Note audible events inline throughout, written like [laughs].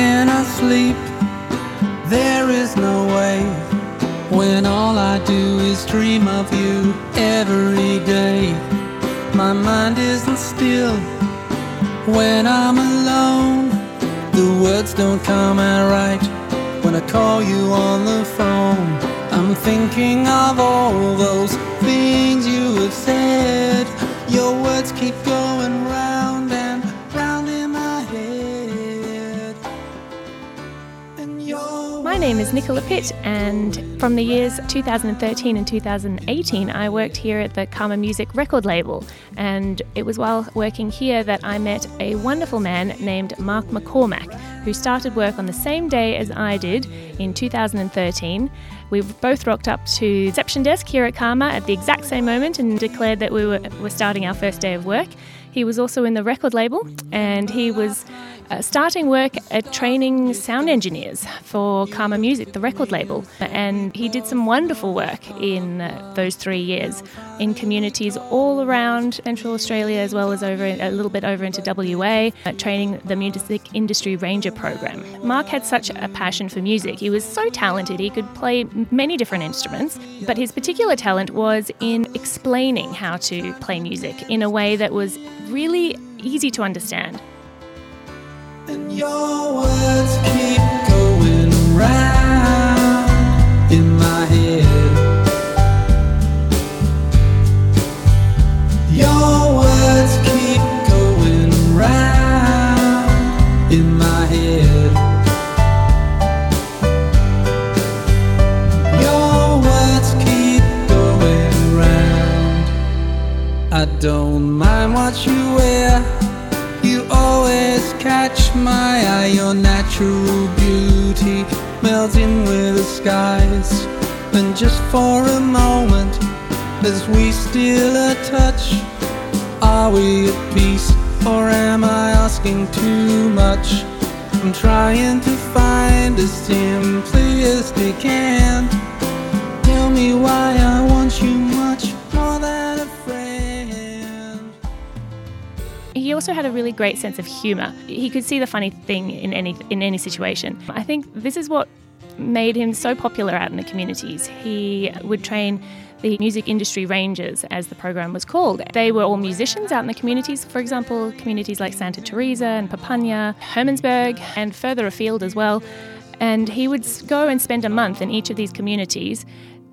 I sleep, there is no way. When all I do is dream of you every day. My mind isn't still when I'm alone. The words don't come out right when I call you on the phone. I'm thinking of all those things you have said. Your words keep going name is Nicola Pitt, and from the years 2013 and 2018, I worked here at the CAAMA Music record label. And it was while working here that I met a wonderful man named Mark McCormack, who started work on the same day as I did in 2013. We both rocked up to reception desk here at CAAMA at the exact same moment and declared that we were, were starting our first day of work. He was also in the record label, and he was uh, starting work at training sound engineers for CAAMA Music, the record label. And he did some wonderful work in uh, those three years in communities all around Central Australia, as well as over a little bit over into WA, uh, training the Music Industry Ranger program. Mark had such a passion for music. He was so talented, he could play many different instruments, but his particular talent was in explaining how to play music in a way that was really easy to understand. In my head. For a moment, as we steal a touch, are we at peace or am I asking too much? I'm trying to find as simply as they can. Tell me why I want you much more than a friend. He also had a really great sense of humor. He could see the funny thing in any in any situation. I think this is what made him so popular out in the communities. He would train the music industry rangers, as the program was called. They were all musicians out in the communities, for example, communities like Santa Teresa and Papunya, Hermannsburg, and further afield as well. And he would go and spend a month in each of these communities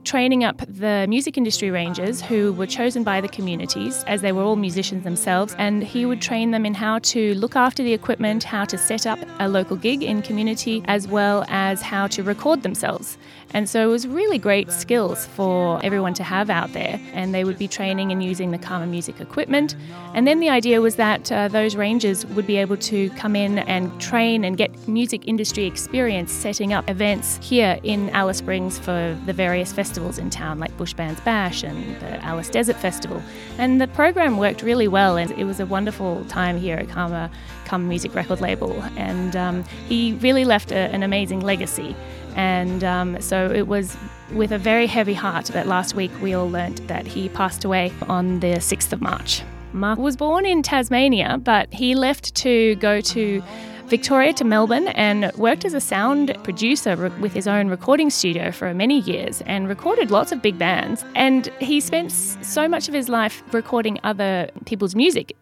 training up the music industry rangers who were chosen by the communities as they were all musicians themselves and he would train them in how to look after the equipment how to set up a local gig in community as well as how to record themselves and so it was really great skills for everyone to have out there and they would be training and using the CAAMA music equipment and then the idea was that uh, those rangers would be able to come in and train and get music industry experience setting up events here in Alice Springs for the various festivals in town, like Bush Bands Bash and the Alice Desert Festival. And the program worked really well, and it was a wonderful time here at CAAMA, CAAMA Music Record Label. And um, he really left a, an amazing legacy. And um, so it was with a very heavy heart that last week we all learnt that he passed away on the 6th of March. Mark was born in Tasmania, but he left to go to Victoria to Melbourne and worked as a sound producer with his own recording studio for many years and recorded lots of big bands. And he spent so much of his life recording other people's music.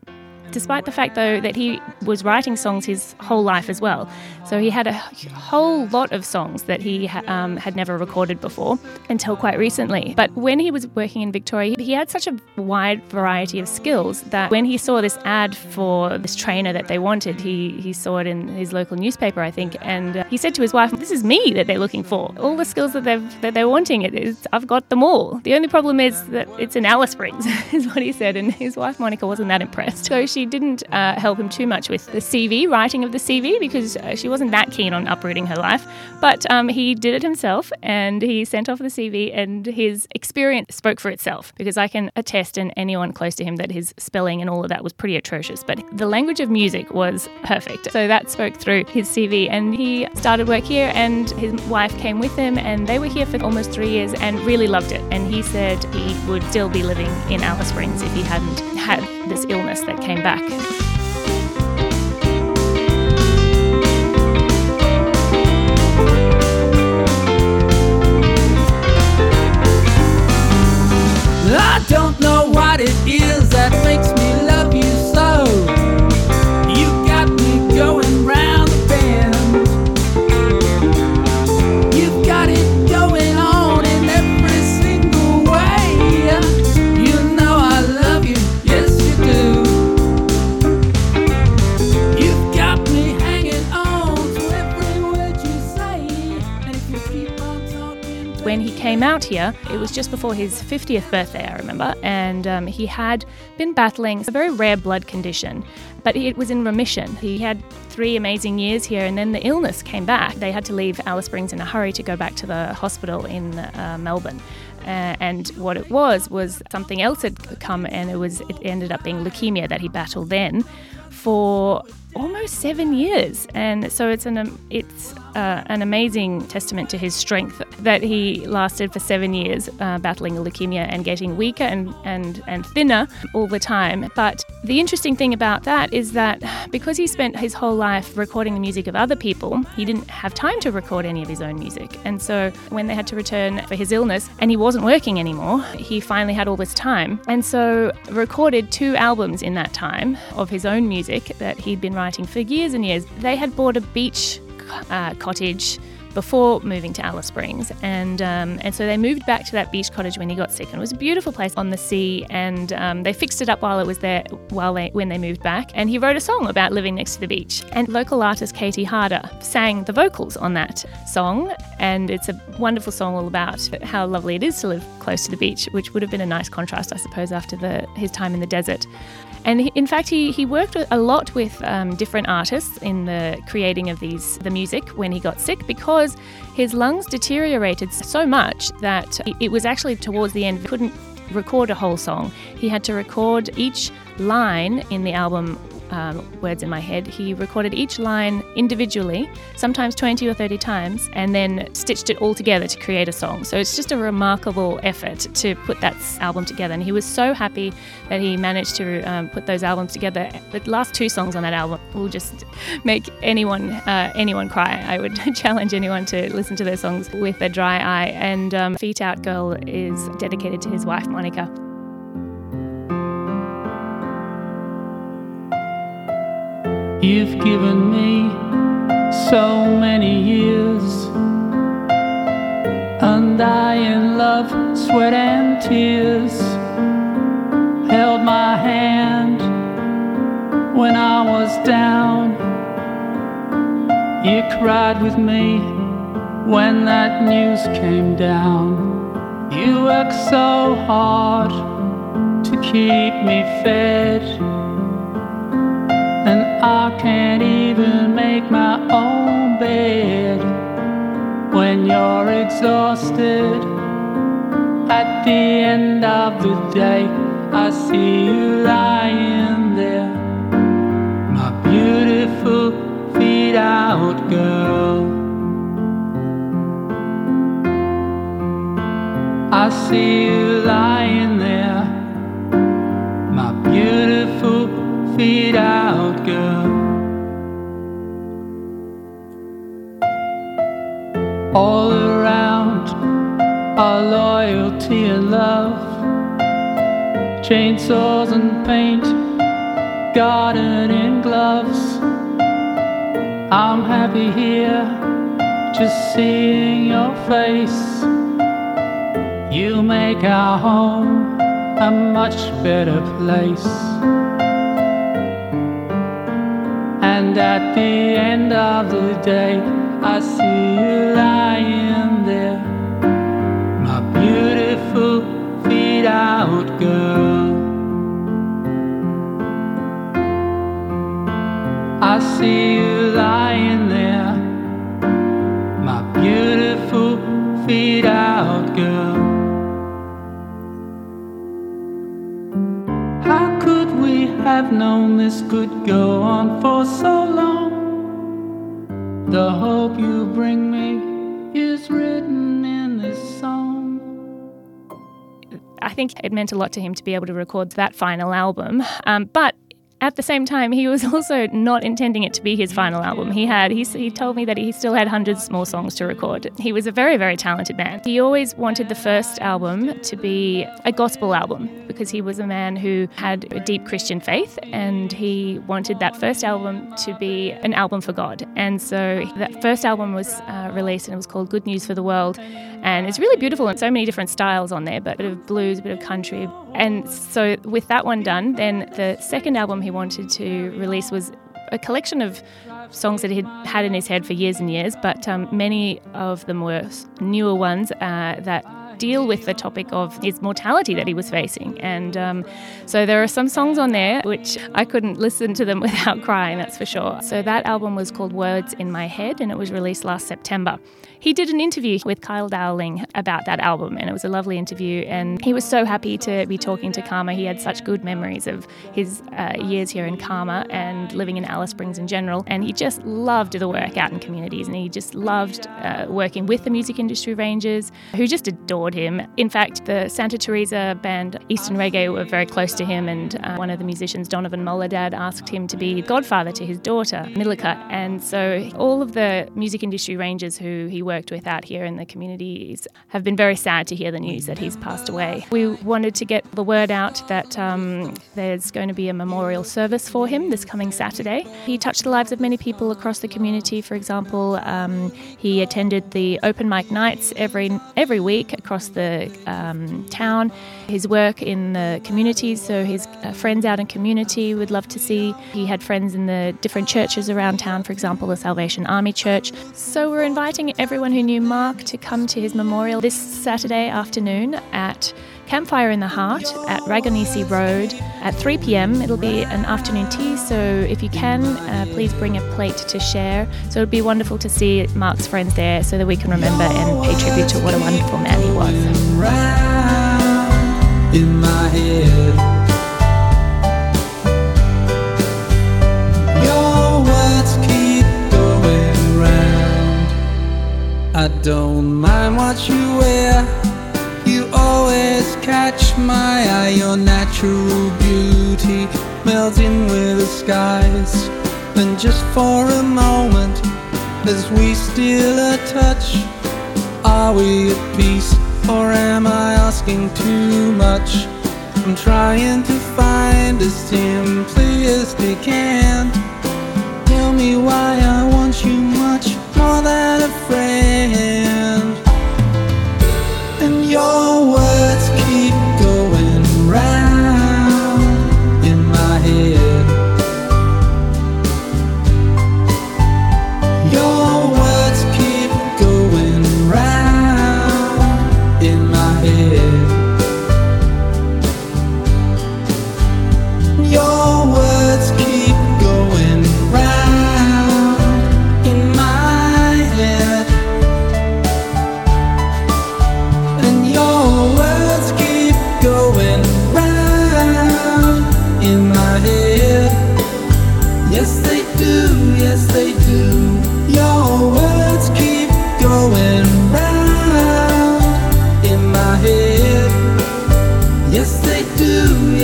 Despite the fact, though, that he was writing songs his whole life as well. So he had a whole lot of songs that he um, had never recorded before until quite recently. But when he was working in Victoria, he had such a wide variety of skills that when he saw this ad for this trainer that they wanted, he, he saw it in his local newspaper, I think, and uh, he said to his wife, "This is me that they're looking for. All the skills that they've that they're wanting, it is I've got them all. The only problem is that it's in Alice Springs," [laughs] is what he said, and his wife Monica wasn't that impressed. So she didn't uh, help him too much with the CV writing of the CV because uh, she wasn't that keen on uprooting her life. But um, he did it himself, and he sent off the CV, and his experience spoke for itself because I can attest, and anyone close to him, that his spelling and all of that was pretty atrocious. But the language of music was perfect, so that spoke through his CV, and he started work here, and his wife came with him, and they were here for almost three years and really loved it. And he said he would still be living in Alice Springs if he hadn't had this illness that came back. I don't know what it is came out here, it was just before his 50th birthday, I remember, and um, he had been battling a very rare blood condition, but it was in remission. He had three amazing years here, and then the illness came back. They had to leave Alice Springs in a hurry to go back to the hospital in uh, Melbourne. Uh, and what it was was something else had come, and it was it ended up being leukemia that he battled then for almost seven years, and so it's an um, it's uh, an amazing testament to his strength that he lasted for seven years uh, battling leukemia and getting weaker and, and and thinner all the time. But the interesting thing about that is that because he spent his whole life recording the music of other people, he didn't have time to record any of his own music. And so when they had to return for his illness and he wasn't working anymore, he finally had all this time, and so recorded two albums in that time of his own music that he'd been writing for years and years. They had bought a beach uh, cottage before moving to Alice Springs, and um, and so they moved back to that beach cottage when he got sick, and it was a beautiful place on the sea, and um, they fixed it up while it was there while they when they moved back, and he wrote a song about living next to the beach, and local artist Katie Harder sang the vocals on that song, and it's a wonderful song all about how lovely it is to live close to the beach, which would have been a nice contrast, I suppose, after the his time in the desert. And he, in fact, he, he worked a lot with um, different artists in the creating of these the music when he got sick because his lungs deteriorated so much that it was actually towards the end he couldn't record a whole song. He had to record each line in the album um, words in my head. He recorded each line individually, sometimes 20 or 30 times, and then stitched it all together to create a song. So it's just a remarkable effort to put that album together. And he was so happy that he managed to um, put those albums together. The last two songs on that album will just make anyone uh, anyone cry. I would [laughs] challenge anyone to listen to those songs with a dry eye. And um, Feet Out Girl is dedicated to his wife, Monica. You've given me so many years. Undying love, sweat and tears Held my hand when I was down. You cried with me when that news came down. You worked so hard to keep me fed and I can't even make my own bed when you're exhausted. At the end of the day, I see you lying there, my beautiful feet out girl. I see All around our loyalty and love, chainsaws and paint, gardening gloves. I'm happy here, just seeing your face. You make our home a much better place. And at the end of the day, I see you lying there, my beautiful feet out girl. I see you lying there, my beautiful feet out girl. How could we have known this could go I think it meant a lot to him to be able to record that final album. Um, but at the same time, he was [laughs] also not intending it to be his final album. He had he, he told me that he still had hundreds more songs to record. He was a very very talented man. He always wanted the first album to be a gospel album because he was a man who had a deep Christian faith and he wanted that first album to be an album for God. And so that first album was uh, released and it was called Good News for the World. And it's really beautiful and so many different styles on there, but a bit of blues, a bit of country. And so with that one done, then the second album he wanted to release was a collection of songs that he'd had in his head for years and years, but um, many of them were newer ones uh, that deal with the topic of his mortality that he was facing. And um, so there are some songs on there which I couldn't listen to them [laughs] without crying, that's for sure. So that album was called Words in My Head and it was released last September. He did an interview with Kyle Dowling about that album, and it was a lovely interview. And he was so happy to be talking to CAAMA. He had such good memories of his uh, years here in CAAMA and living in Alice Springs in general. And he just loved the work out in communities, and he just loved uh, working with the music industry rangers who just adored him. In fact, the Santa Teresa band Eastern Reggae were very close to him, and uh, one of the musicians, Donovan Moladad, asked him to be godfather to his daughter, Milika. And so all of the music industry rangers who he worked worked with out here in the communities have been very sad to hear the news that he's passed away. We wanted to get the word out that um, there's going to be a memorial service for him this coming Saturday. He touched the lives of many people across the community. For example, um, he attended the open mic nights every every week across the um, town. His work in the communities, so his uh, friends out in community would love to see. He had friends in the different churches around town, for example, the Salvation Army Church. So we're inviting everyone who knew Mark to come to his memorial this Saturday afternoon at Campfire in the Heart at Ragonesi Road at 3 pm. It'll be an afternoon tea, so if you can, uh, please bring a plate to share. So it'll be wonderful to see Mark's friends there so that we can remember and pay tribute to what a wonderful man he was. I don't mind what you wear. Always catch my eye. Your natural beauty melting with the skies. And just for a moment, as we steal a touch, are we at peace or am I asking too much? I'm trying to find as simply as they can. Tell me why I want you much more than a friend. Your words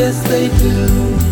yes, they do.